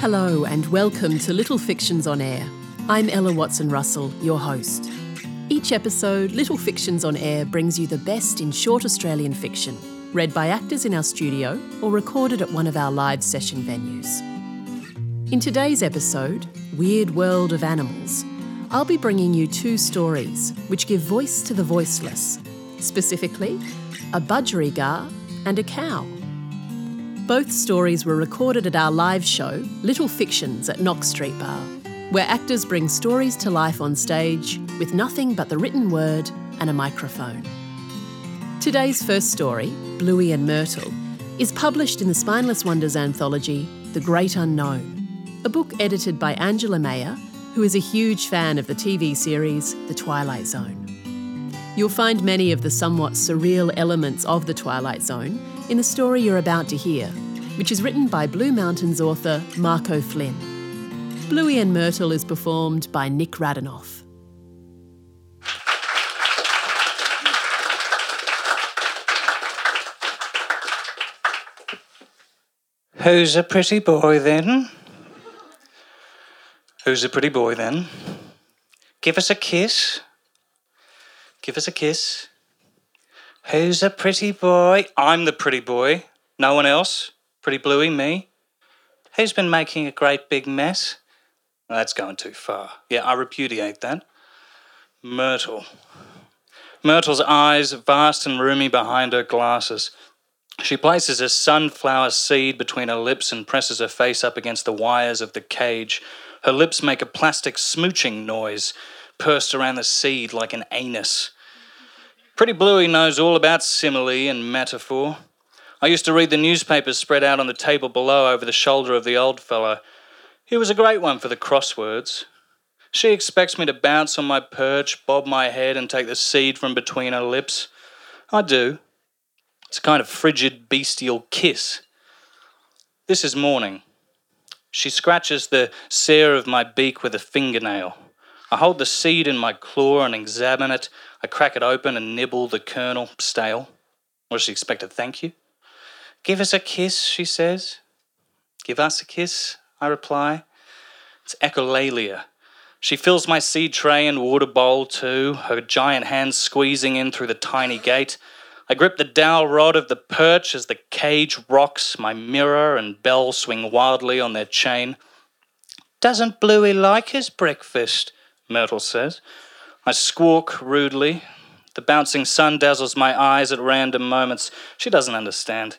Hello, and welcome to Little Fictions on Air. I'm Ella Watson Russell, your host. Each episode, Little Fictions on Air brings you the best in short Australian fiction, read by actors in our studio or recorded at one of our live session venues. In today's episode, Weird World of Animals, I'll be bringing you two stories which give voice to the voiceless, specifically, a budgerigar and a cow. Both stories were recorded at our live show, Little Fictions at Knox Street Bar, where actors bring stories to life on stage with nothing but the written word and a microphone. Today's first story, Bluey and Myrtle, is published in the Spineless Wonders anthology, The Great Unknown, a book edited by Angela Meyer, who is a huge fan of the TV series The Twilight Zone. You'll find many of the somewhat surreal elements of The Twilight Zone in the story you're about to hear, which is written by Blue Mountains author Marco Flynn. Bluey and Myrtle is performed by Nick Radanoff. Who's a pretty boy then? Who's a pretty boy then? Give us a kiss. Give us a kiss. Who's a pretty boy? I'm the pretty boy. No one else. Pretty Bluey, me. Who's been making a great big mess? That's going too far. Yeah, I repudiate that. Myrtle. Myrtle's eyes vast and roomy behind her glasses. She places a sunflower seed between her lips and presses her face up against the wires of the cage. Her lips make a plastic smooching noise, pursed around the seed like an anus. Pretty Bluey knows all about simile and metaphor. I used to read the newspapers spread out on the table below over the shoulder of the old fellow. He was a great one for the crosswords. She expects me to bounce on my perch, bob my head, and take the seed from between her lips. I do. It's a kind of frigid, bestial kiss. This is morning. She scratches the cere of my beak with a fingernail. I hold the seed in my claw and examine it. I crack it open and nibble the kernel, stale. What does she expect a thank you? Give us a kiss, she says. Give us a kiss, I reply. It's echolalia. She fills my seed tray and water bowl too, her giant hands squeezing in through the tiny gate. I grip the dowel rod of the perch as the cage rocks, my mirror and bell swing wildly on their chain. Doesn't Bluey like his breakfast? Myrtle says. I squawk rudely. The bouncing sun dazzles my eyes at random moments. She doesn't understand.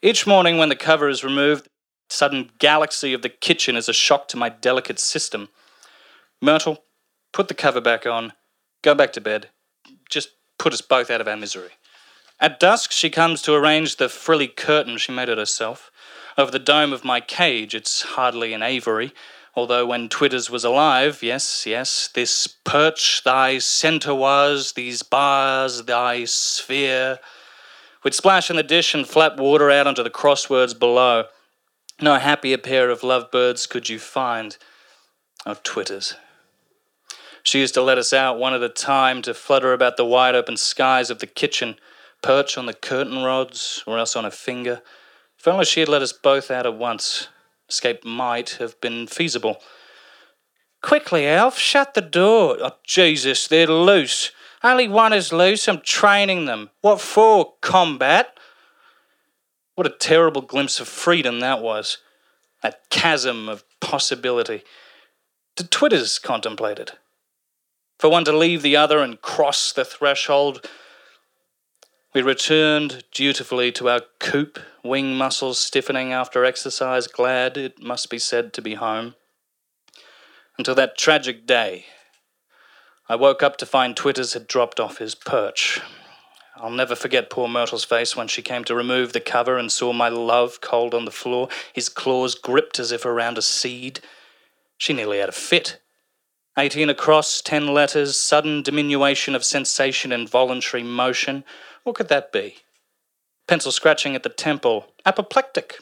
Each morning, when the cover is removed, the sudden galaxy of the kitchen is a shock to my delicate system. Myrtle, put the cover back on. Go back to bed. Just put us both out of our misery. At dusk, she comes to arrange the frilly curtain she made it herself. Over the dome of my cage, it's hardly an aviary, Although when Twitters was alive, yes, yes, this perch thy centre was, these bars thy sphere, would splash in the dish and flap water out onto the crosswords below. No happier pair of lovebirds could you find. Oh, Twitters. She used to let us out one at a time to flutter about the wide open skies of the kitchen, perch on the curtain rods, or else on a finger. If only she had let us both out at once, Escape might have been feasible. Quickly, Alf, shut the door. Oh, Jesus, they're loose. Only one is loose. I'm training them. What for? Combat? What a terrible glimpse of freedom that was. That chasm of possibility. Did Twitters contemplate it? For one to leave the other and cross the threshold we returned dutifully to our coop, wing muscles stiffening after exercise, glad, it must be said, to be home. Until that tragic day, I woke up to find Twitters had dropped off his perch. I'll never forget poor Myrtle's face when she came to remove the cover and saw my love cold on the floor, his claws gripped as if around a seed. She nearly had a fit. Eighteen across, ten letters, sudden diminution of sensation and voluntary motion. What could that be? Pencil scratching at the temple. Apoplectic.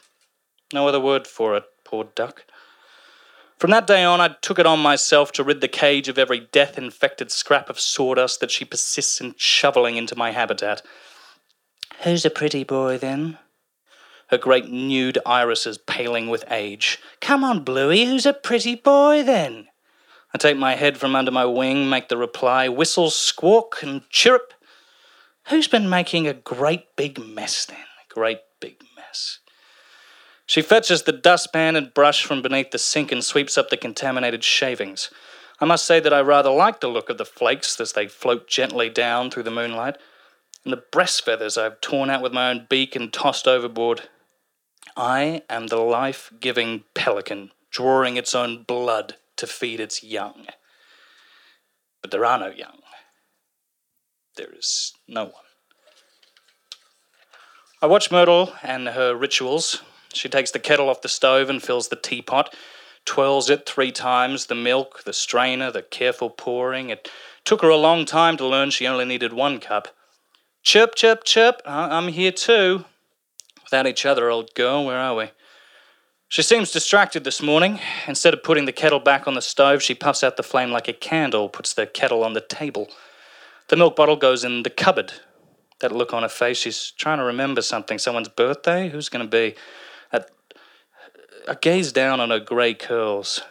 No other word for it, poor duck. From that day on, I took it on myself to rid the cage of every death infected scrap of sawdust that she persists in shoveling into my habitat. Who's a pretty boy, then? her great nude irises paling with age. Come on, Bluey, who's a pretty boy then? I take my head from under my wing, make the reply, whistle, squawk, and chirrup. Who's been making a great big mess then? A great big mess. She fetches the dustpan and brush from beneath the sink and sweeps up the contaminated shavings. I must say that I rather like the look of the flakes as they float gently down through the moonlight, and the breast feathers I've torn out with my own beak and tossed overboard. I am the life giving pelican, drawing its own blood to feed its young. But there are no young. There is no one. I watch Myrtle and her rituals. She takes the kettle off the stove and fills the teapot, twirls it three times the milk, the strainer, the careful pouring. It took her a long time to learn she only needed one cup. Chirp, chirp, chirp, I'm here too. Without each other, old girl, where are we? She seems distracted this morning. Instead of putting the kettle back on the stove, she puffs out the flame like a candle, puts the kettle on the table. The milk bottle goes in the cupboard. That look on her face, she's trying to remember something. Someone's birthday? Who's going to be? That, I gaze down on her grey curls.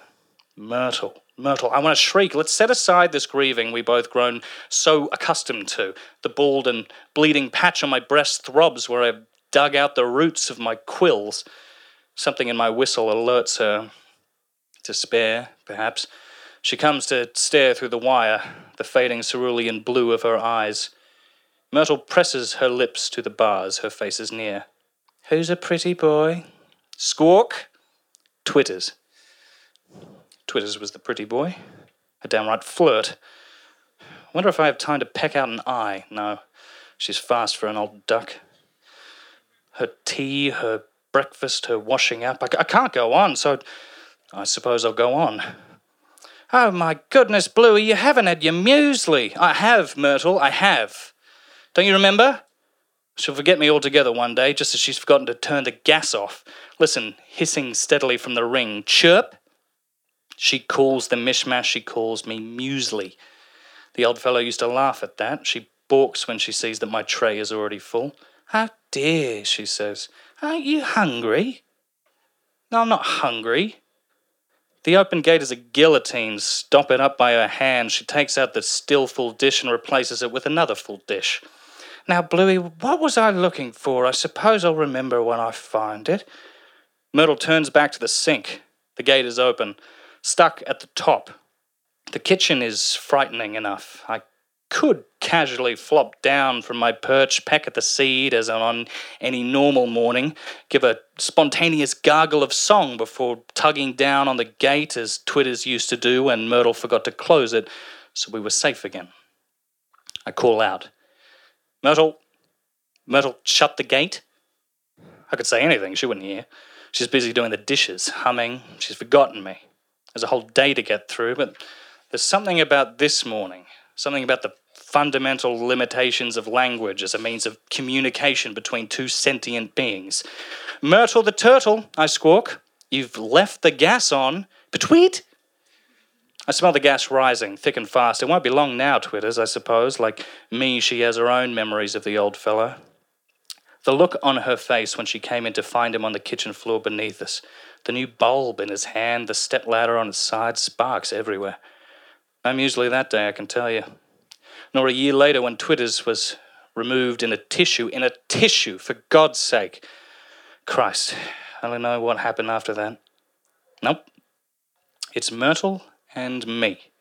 Myrtle, Myrtle, I want to shriek. Let's set aside this grieving we both grown so accustomed to. The bald and bleeding patch on my breast throbs where I've dug out the roots of my quills. Something in my whistle alerts her. Despair, perhaps. She comes to stare through the wire, the fading cerulean blue of her eyes. Myrtle presses her lips to the bars, her face is near. Who's a pretty boy? Squawk? Twitters. Twitters was the pretty boy. A downright flirt. Wonder if I have time to peck out an eye. No, she's fast for an old duck. Her tea, her breakfast, her washing up. I, I can't go on, so I suppose I'll go on. Oh my goodness, Bluey, you haven't had your muesli. I have, Myrtle, I have. Don't you remember? She'll forget me altogether one day, just as she's forgotten to turn the gas off. Listen, hissing steadily from the ring. Chirp! She calls the mishmash, she calls me muesli. The old fellow used to laugh at that. She balks when she sees that my tray is already full. How dear, she says. Aren't you hungry? No, I'm not hungry. The open gate is a guillotine. Stop it up by her hand. She takes out the still full dish and replaces it with another full dish. Now, Bluey, what was I looking for? I suppose I'll remember when I find it. Myrtle turns back to the sink. The gate is open, stuck at the top. The kitchen is frightening enough. I could casually flop down from my perch, peck at the seed as on any normal morning, give a spontaneous gargle of song before tugging down on the gate as Twitters used to do when Myrtle forgot to close it, so we were safe again. I call out, Myrtle, Myrtle, shut the gate. I could say anything, she wouldn't hear. She's busy doing the dishes, humming. She's forgotten me. There's a whole day to get through, but there's something about this morning something about the fundamental limitations of language as a means of communication between two sentient beings. Myrtle the turtle, I squawk. You've left the gas on. Betweet! I smell the gas rising, thick and fast. It won't be long now, Twitters, I suppose. Like me, she has her own memories of the old fellow. The look on her face when she came in to find him on the kitchen floor beneath us, the new bulb in his hand, the step ladder on its side, sparks everywhere. I'm usually that day, I can tell you. Nor a year later when Twitters was removed in a tissue, in a tissue, for God's sake. Christ, I don't know what happened after that. Nope. It's Myrtle and me.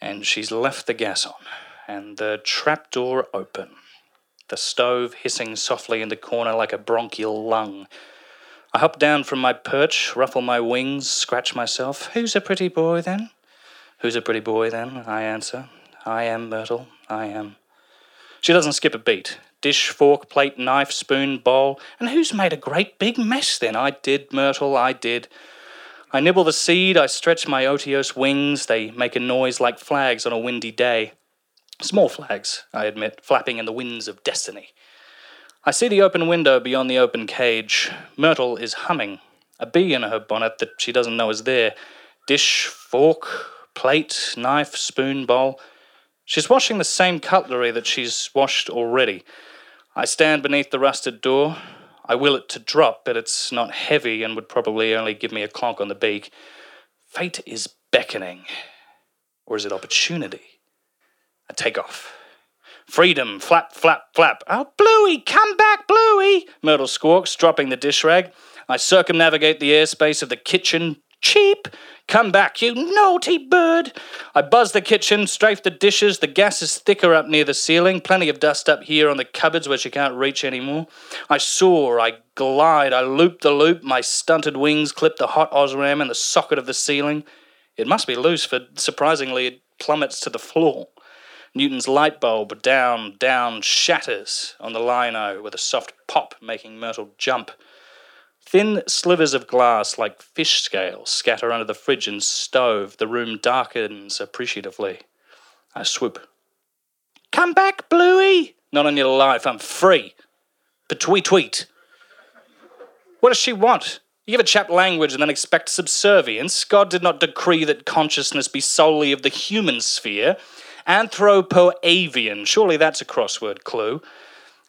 And she's left the gas on, and the trapdoor open, the stove hissing softly in the corner like a bronchial lung. I hop down from my perch, ruffle my wings, scratch myself. Who's a pretty boy then? Who's a pretty boy then? I answer. I am Myrtle. I am. She doesn't skip a beat. Dish, fork, plate, knife, spoon, bowl. And who's made a great big mess then? I did, Myrtle, I did. I nibble the seed, I stretch my otiose wings. They make a noise like flags on a windy day. Small flags, I admit, flapping in the winds of destiny. I see the open window beyond the open cage. Myrtle is humming, a bee in her bonnet that she doesn't know is there. Dish, fork, plate, knife, spoon, bowl. She's washing the same cutlery that she's washed already. I stand beneath the rusted door. I will it to drop, but it's not heavy and would probably only give me a clonk on the beak. Fate is beckoning. Or is it opportunity? I take off. Freedom, flap, flap, flap. Oh, Bluey, come back, Bluey! Myrtle squawks, dropping the dish rag. I circumnavigate the airspace of the kitchen. Cheap! Come back, you naughty bird! I buzz the kitchen, strafe the dishes. The gas is thicker up near the ceiling. Plenty of dust up here on the cupboards where she can't reach anymore. I soar, I glide, I loop the loop. My stunted wings clip the hot Osram in the socket of the ceiling. It must be loose, for surprisingly it plummets to the floor. Newton's light bulb down, down, shatters on the lino with a soft pop making Myrtle jump. Thin slivers of glass like fish scales scatter under the fridge and stove. The room darkens appreciatively. I swoop. Come back, Bluey! Not on your life, I'm free. But tweet tweet. What does she want? You give a chap language and then expect subservience. God did not decree that consciousness be solely of the human sphere. Anthropoavian. Surely that's a crossword clue.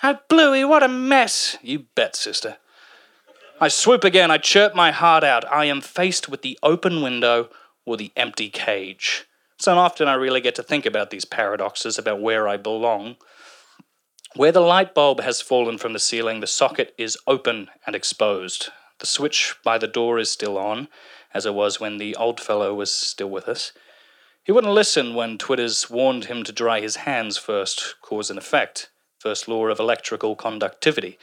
Oh, Bluey, what a mess. You bet, sister. I swoop again. I chirp my heart out. I am faced with the open window or the empty cage. So often I really get to think about these paradoxes about where I belong. Where the light bulb has fallen from the ceiling, the socket is open and exposed. The switch by the door is still on, as it was when the old fellow was still with us. He wouldn't listen when Twitters warned him to dry his hands first, cause and effect, first law of electrical conductivity.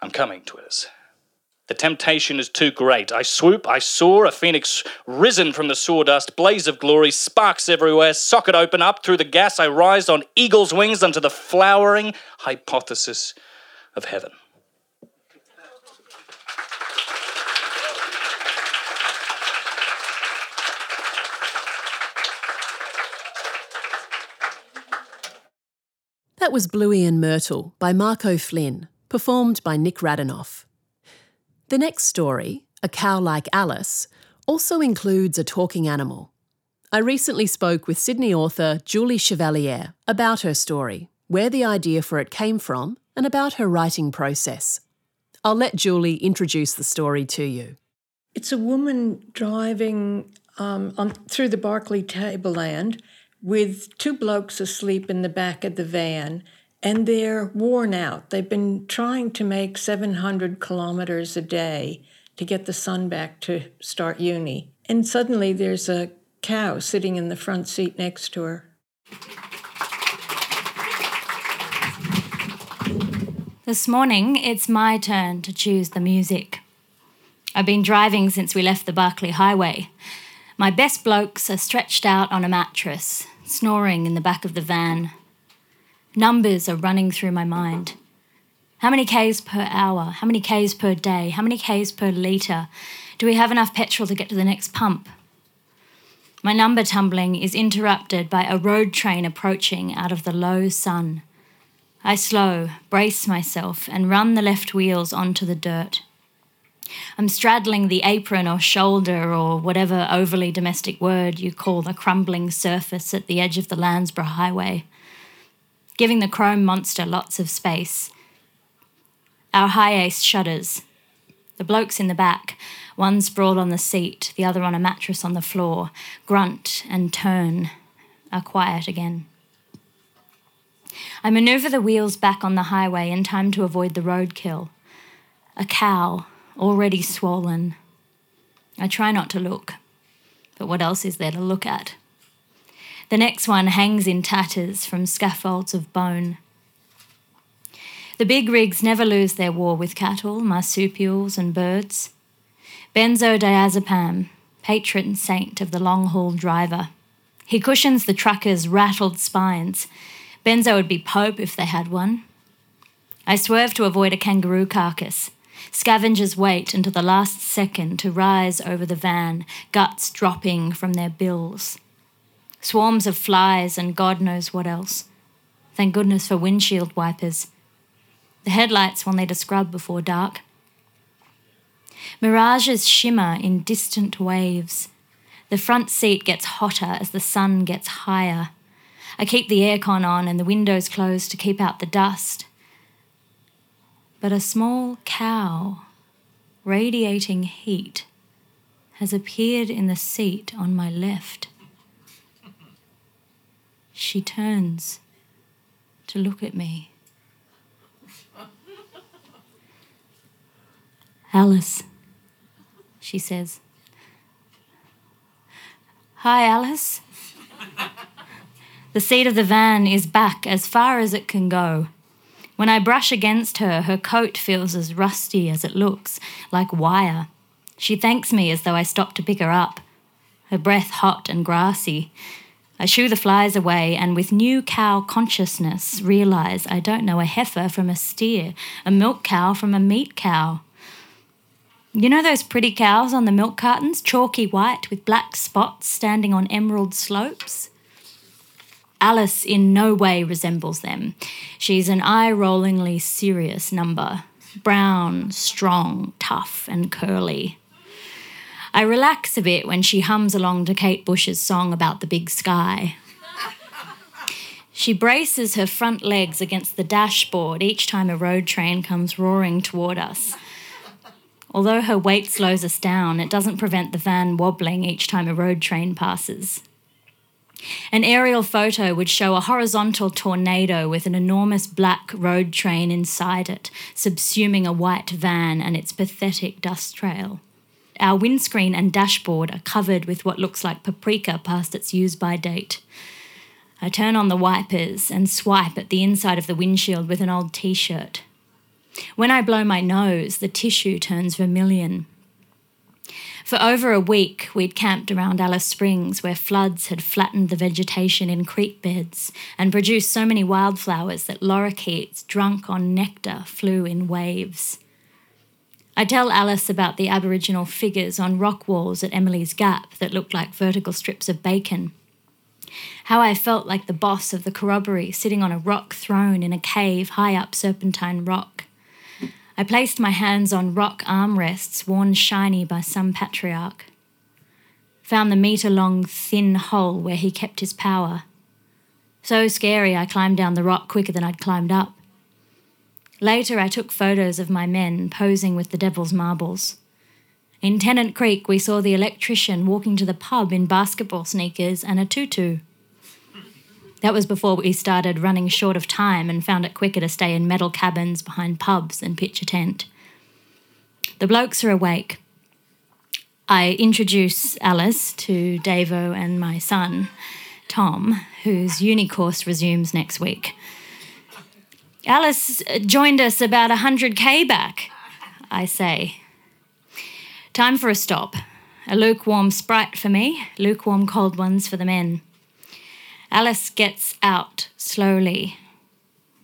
I'm coming, Twitters. The temptation is too great. I swoop, I soar, a phoenix risen from the sawdust, blaze of glory, sparks everywhere, socket open up through the gas. I rise on eagle's wings unto the flowering hypothesis of heaven. That was Bluey and Myrtle by Marco Flynn, performed by Nick Radinoff. The next story, A Cow Like Alice, also includes a talking animal. I recently spoke with Sydney author Julie Chevalier about her story, where the idea for it came from, and about her writing process. I'll let Julie introduce the story to you. It's a woman driving um, on, through the Barkly tableland with two blokes asleep in the back of the van, and they're worn out. They've been trying to make 700 kilometers a day to get the son back to start uni. And suddenly there's a cow sitting in the front seat next to her. This morning, it's my turn to choose the music. I've been driving since we left the Barkly Highway. My best blokes are stretched out on a mattress, snoring in the back of the van. Numbers are running through my mind. How many Ks per hour? How many Ks per day? How many Ks per litre? Do we have enough petrol to get to the next pump? My number tumbling is interrupted by a road train approaching out of the low sun. I slow, brace myself, and run the left wheels onto the dirt. I'm straddling the apron or shoulder or whatever overly domestic word you call the crumbling surface at the edge of the Landsborough Highway, giving the chrome monster lots of space. Our HiAce shudders. The blokes in the back, one sprawled on the seat, the other on a mattress on the floor, grunt and turn, are quiet again. I maneuver the wheels back on the highway in time to avoid the roadkill. A cow already swollen. I try not to look, but what else is there to look at? The next one hangs in tatters from scaffolds of bone. The big rigs never lose their war with cattle, marsupials, and birds. Benzodiazepam, patron saint of the long haul driver. He cushions the truckers' rattled spines. Benzo would be Pope if they had one. I swerve to avoid a kangaroo carcass. Scavengers wait until the last second to rise over the van, guts dropping from their bills. Swarms of flies and God knows what else. Thank goodness for windshield wipers. The headlights will need a scrub before dark. Mirages shimmer in distant waves. The front seat gets hotter as the sun gets higher. I keep the aircon on and the windows closed to keep out the dust. but a small cow, radiating heat, has appeared in the seat on my left. She turns to look at me. Alice, she says. Hi, Alice. the seat of the van is back as far as it can go. When I brush against her, her coat feels as rusty as it looks, like wire. She thanks me as though I stopped to pick her up, her breath hot and grassy. I shoo the flies away and, with new cow consciousness, realize I don't know a heifer from a steer, a milk cow from a meat cow. You know those pretty cows on the milk cartons, chalky white with black spots standing on emerald slopes? Alice in no way resembles them. She's an eye rollingly serious number brown, strong, tough, and curly. I relax a bit when she hums along to Kate Bush's song about the big sky. She braces her front legs against the dashboard each time a road train comes roaring toward us. Although her weight slows us down, it doesn't prevent the van wobbling each time a road train passes. An aerial photo would show a horizontal tornado with an enormous black road train inside it, subsuming a white van and its pathetic dust trail. Our windscreen and dashboard are covered with what looks like paprika past its use by date. I turn on the wipers and swipe at the inside of the windshield with an old t shirt. When I blow my nose, the tissue turns vermilion. For over a week, we'd camped around Alice Springs, where floods had flattened the vegetation in creek beds and produced so many wildflowers that lorikeets, drunk on nectar, flew in waves. I tell Alice about the Aboriginal figures on rock walls at Emily's Gap that looked like vertical strips of bacon. How I felt like the boss of the corroboree sitting on a rock throne in a cave high up Serpentine Rock. I placed my hands on rock armrests worn shiny by some patriarch. Found the metre long thin hole where he kept his power. So scary, I climbed down the rock quicker than I'd climbed up. Later, I took photos of my men posing with the devil's marbles. In Tennant Creek, we saw the electrician walking to the pub in basketball sneakers and a tutu. That was before we started running short of time and found it quicker to stay in metal cabins behind pubs and pitch a tent. The blokes are awake. I introduce Alice to Davo and my son, Tom, whose uni course resumes next week. Alice joined us about 100k back, I say. Time for a stop. A lukewarm sprite for me, lukewarm cold ones for the men. Alice gets out slowly.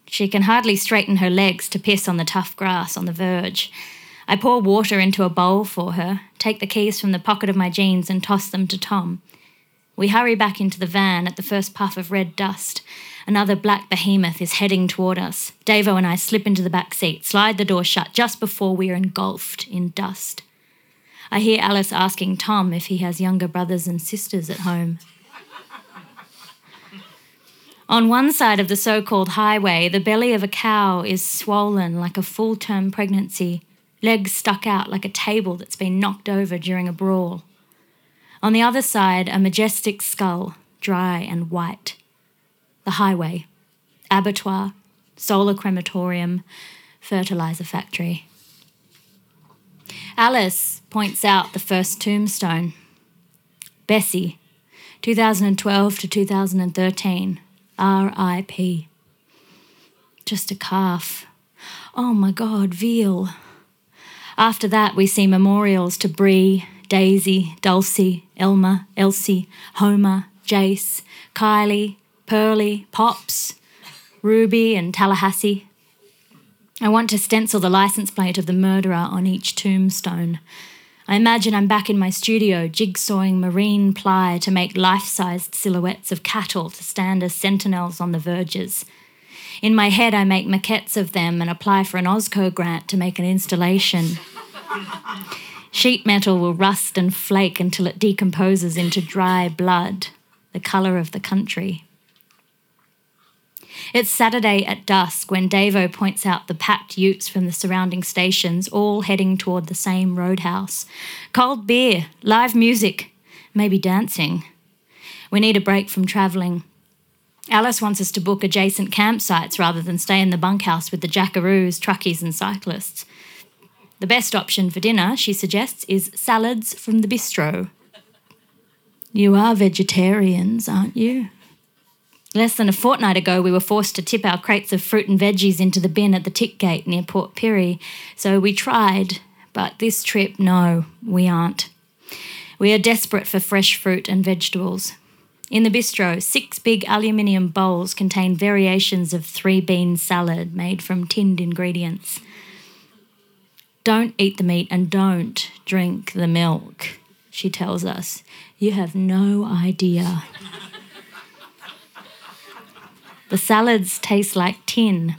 She can hardly straighten her legs to piss on the tough grass on the verge. I pour water into a bowl for her, take the keys from the pocket of my jeans, and toss them to Tom. We hurry back into the van at the first puff of red dust. Another black behemoth is heading toward us. Davo and I slip into the back seat, slide the door shut just before we are engulfed in dust. I hear Alice asking Tom if he has younger brothers and sisters at home. On one side of the so called highway, the belly of a cow is swollen like a full term pregnancy, legs stuck out like a table that's been knocked over during a brawl. On the other side, a majestic skull, dry and white. The highway, abattoir, solar crematorium, fertilizer factory. Alice points out the first tombstone. Bessie, 2012 to 2013. R.I.P. Just a calf. Oh my God, veal. After that, we see memorials to Bree, Daisy, Dulcie, Elma, Elsie, Homer, Jace, Kylie, Pearlie, Pops, Ruby, and Tallahassee. I want to stencil the license plate of the murderer on each tombstone. I imagine I'm back in my studio, jigsawing marine ply to make life sized silhouettes of cattle to stand as sentinels on the verges. In my head, I make maquettes of them and apply for an OzCo grant to make an installation. Sheet metal will rust and flake until it decomposes into dry blood, the colour of the country. It's Saturday at dusk when Davo points out the packed utes from the surrounding stations, all heading toward the same roadhouse. Cold beer, live music, maybe dancing. We need a break from travelling. Alice wants us to book adjacent campsites rather than stay in the bunkhouse with the jackaroos, truckies, and cyclists. The best option for dinner, she suggests, is salads from the bistro. You are vegetarians, aren't you? Less than a fortnight ago, we were forced to tip our crates of fruit and veggies into the bin at the tick gate near Port Pirie, so we tried, but this trip, no, we aren't. We are desperate for fresh fruit and vegetables. In the bistro, six big aluminium bowls contain variations of three bean salad made from tinned ingredients. Don't eat the meat and don't drink the milk, she tells us. You have no idea. The salads taste like tin.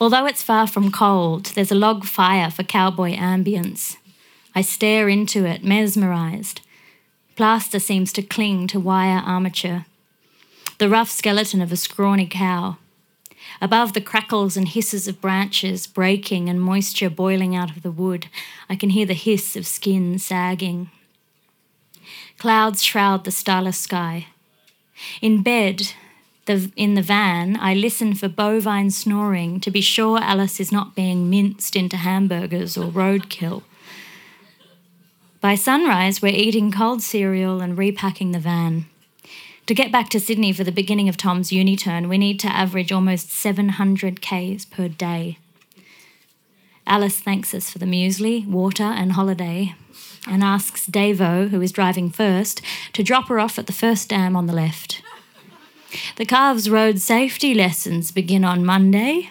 Although it's far from cold, there's a log fire for cowboy ambience. I stare into it, mesmerized. Plaster seems to cling to wire armature. The rough skeleton of a scrawny cow. Above the crackles and hisses of branches breaking and moisture boiling out of the wood, I can hear the hiss of skin sagging. Clouds shroud the starless sky. In bed, the, in the van, I listen for bovine snoring to be sure Alice is not being minced into hamburgers or roadkill. By sunrise, we're eating cold cereal and repacking the van. To get back to Sydney for the beginning of Tom's uni turn, we need to average almost 700 Ks per day. Alice thanks us for the muesli, water, and holiday, and asks Davo, who is driving first, to drop her off at the first dam on the left. The Calves Road safety lessons begin on Monday.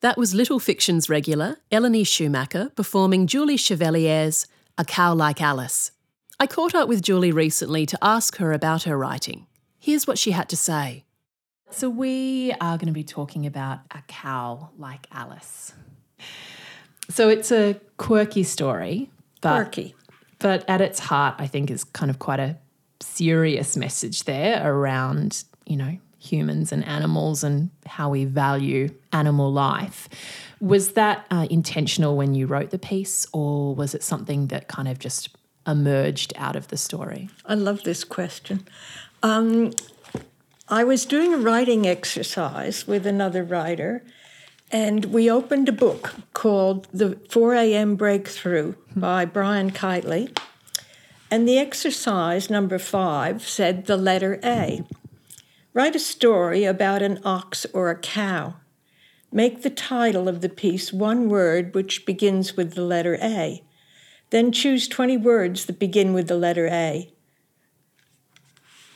That was Little Fictions regular Eleni Schumacher performing Julie Chevalier's A Cow Like Alice. I caught up with Julie recently to ask her about her writing. Here's what she had to say. So, we are going to be talking about A Cow Like Alice. So, it's a quirky story, but Quirky. But at its heart, I think is kind of quite a serious message there around, you know, humans and animals and how we value animal life. Was that uh, intentional when you wrote the piece, or was it something that kind of just emerged out of the story? I love this question. Um, I was doing a writing exercise with another writer, and we opened a book called The 4 a.m. Breakthrough by Brian Kiteley. And the exercise, number five, said the letter A. Write a story about an ox or a cow. Make the title of the piece one word which begins with the letter A. Then choose 20 words that begin with the letter A.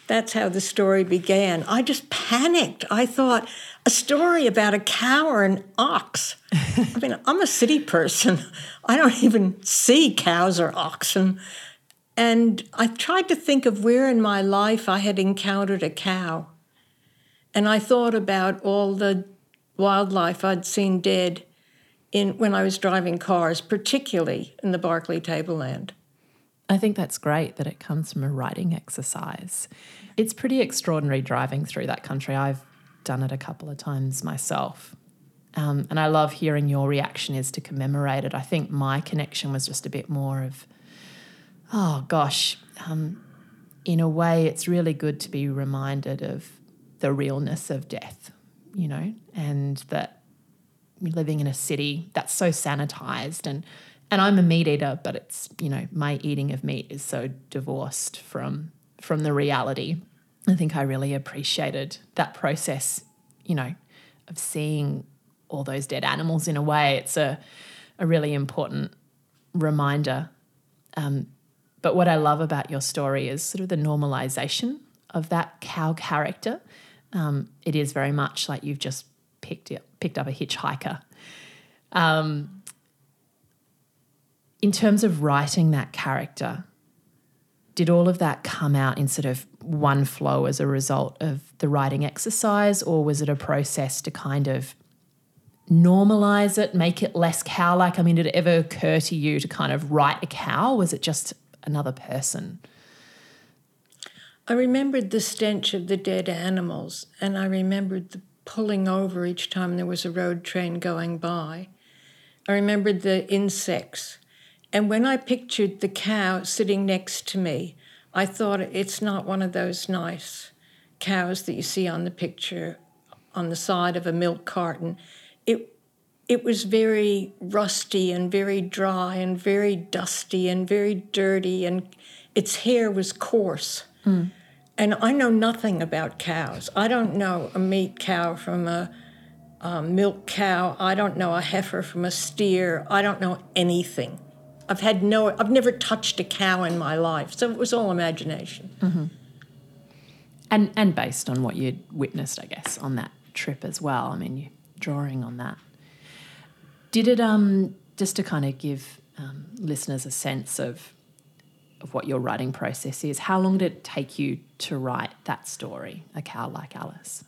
That's how the story began. I just panicked. I thought, a story about a cow or an ox. I mean, I'm a city person. I don't even see cows or oxen. And I tried to think of where in my life I had encountered a cow. And I thought about all the wildlife I'd seen dead in when I was driving cars, particularly in the Barkly Tableland. I think that's great that it comes from a writing exercise. It's pretty extraordinary driving through that country. I've done it a couple of times myself. Um, and I love hearing your reaction is to commemorate it. I think my connection was just a bit more of, oh gosh, um, in a way, it's really good to be reminded of the realness of death, you know, and that living in a city that's so sanitized and and I'm a meat eater, but it's you know my eating of meat is so divorced from from the reality. I think I really appreciated that process, you know, of seeing all those dead animals in a way. It's a a really important reminder. Um, but what I love about your story is sort of the normalization of that cow character. Um, it is very much like you've just picked it, picked up a hitchhiker. Um, in terms of writing that character, did all of that come out in sort of one flow as a result of the writing exercise, or was it a process to kind of normalize it, make it less cow like? I mean, did it ever occur to you to kind of write a cow? Was it just another person? I remembered the stench of the dead animals, and I remembered the pulling over each time there was a road train going by. I remembered the insects. And when I pictured the cow sitting next to me, I thought it's not one of those nice cows that you see on the picture on the side of a milk carton. It it was very rusty and very dry and very dusty and very dirty and its hair was coarse. Mm. And I know nothing about cows. I don't know a meat cow from a, a milk cow. I don't know a heifer from a steer. I don't know anything. I've had no, I've never touched a cow in my life. So it was all imagination. Mm-hmm. And, and based on what you'd witnessed, I guess, on that trip as well. I mean, you're drawing on that. Did it, um, just to kind of give um, listeners a sense of of what your writing process is. How long did it take you to write that story, A Cow Like Alice?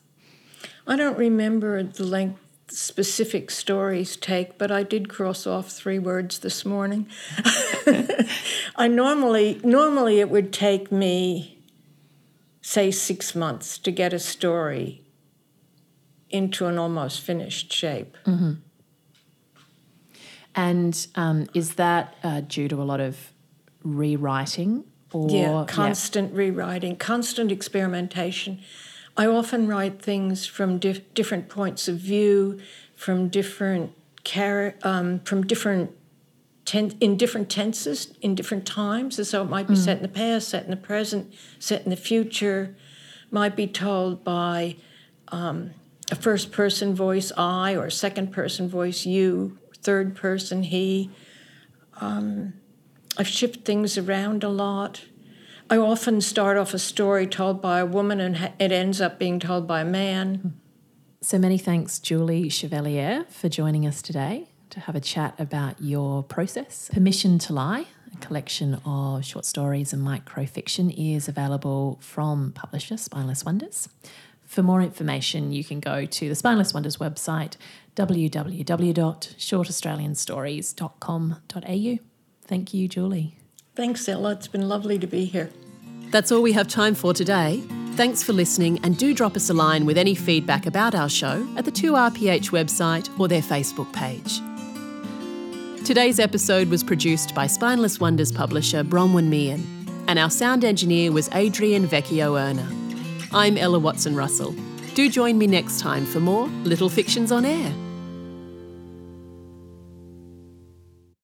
I don't remember the length specific stories take, but I did cross off three words this morning. I normally normally it would take me say 6 months to get a story into an almost finished shape. Mm-hmm. And um, is that uh, due to a lot of rewriting or yeah, constant yeah. rewriting, constant experimentation. I often write things from dif- different points of view, from different char- um, from different ten- in different tenses, in different times. So it might be mm. set in the past, set in the present, set in the future. Might be told by um, a first person voice I or a second person voice you, third person he. Um, I've shifted things around a lot. I often start off a story told by a woman and it ends up being told by a man. So many thanks, Julie Chevalier, for joining us today to have a chat about your process. Permission to Lie, a collection of short stories and microfiction, is available from publisher Spineless Wonders. For more information, you can go to the Spineless Wonders website, www.shortaustralianstories.com.au. Thank you, Julie. Thanks, Ella. It's been lovely to be here. That's all we have time for today. Thanks for listening, and do drop us a line with any feedback about our show at the 2RPH website or their Facebook page. Today's episode was produced by Spineless Wonders publisher Bronwyn Mehan, and our sound engineer was Adrian Vecchio Erna. I'm Ella Watson Russell. Do join me next time for more Little Fictions on Air.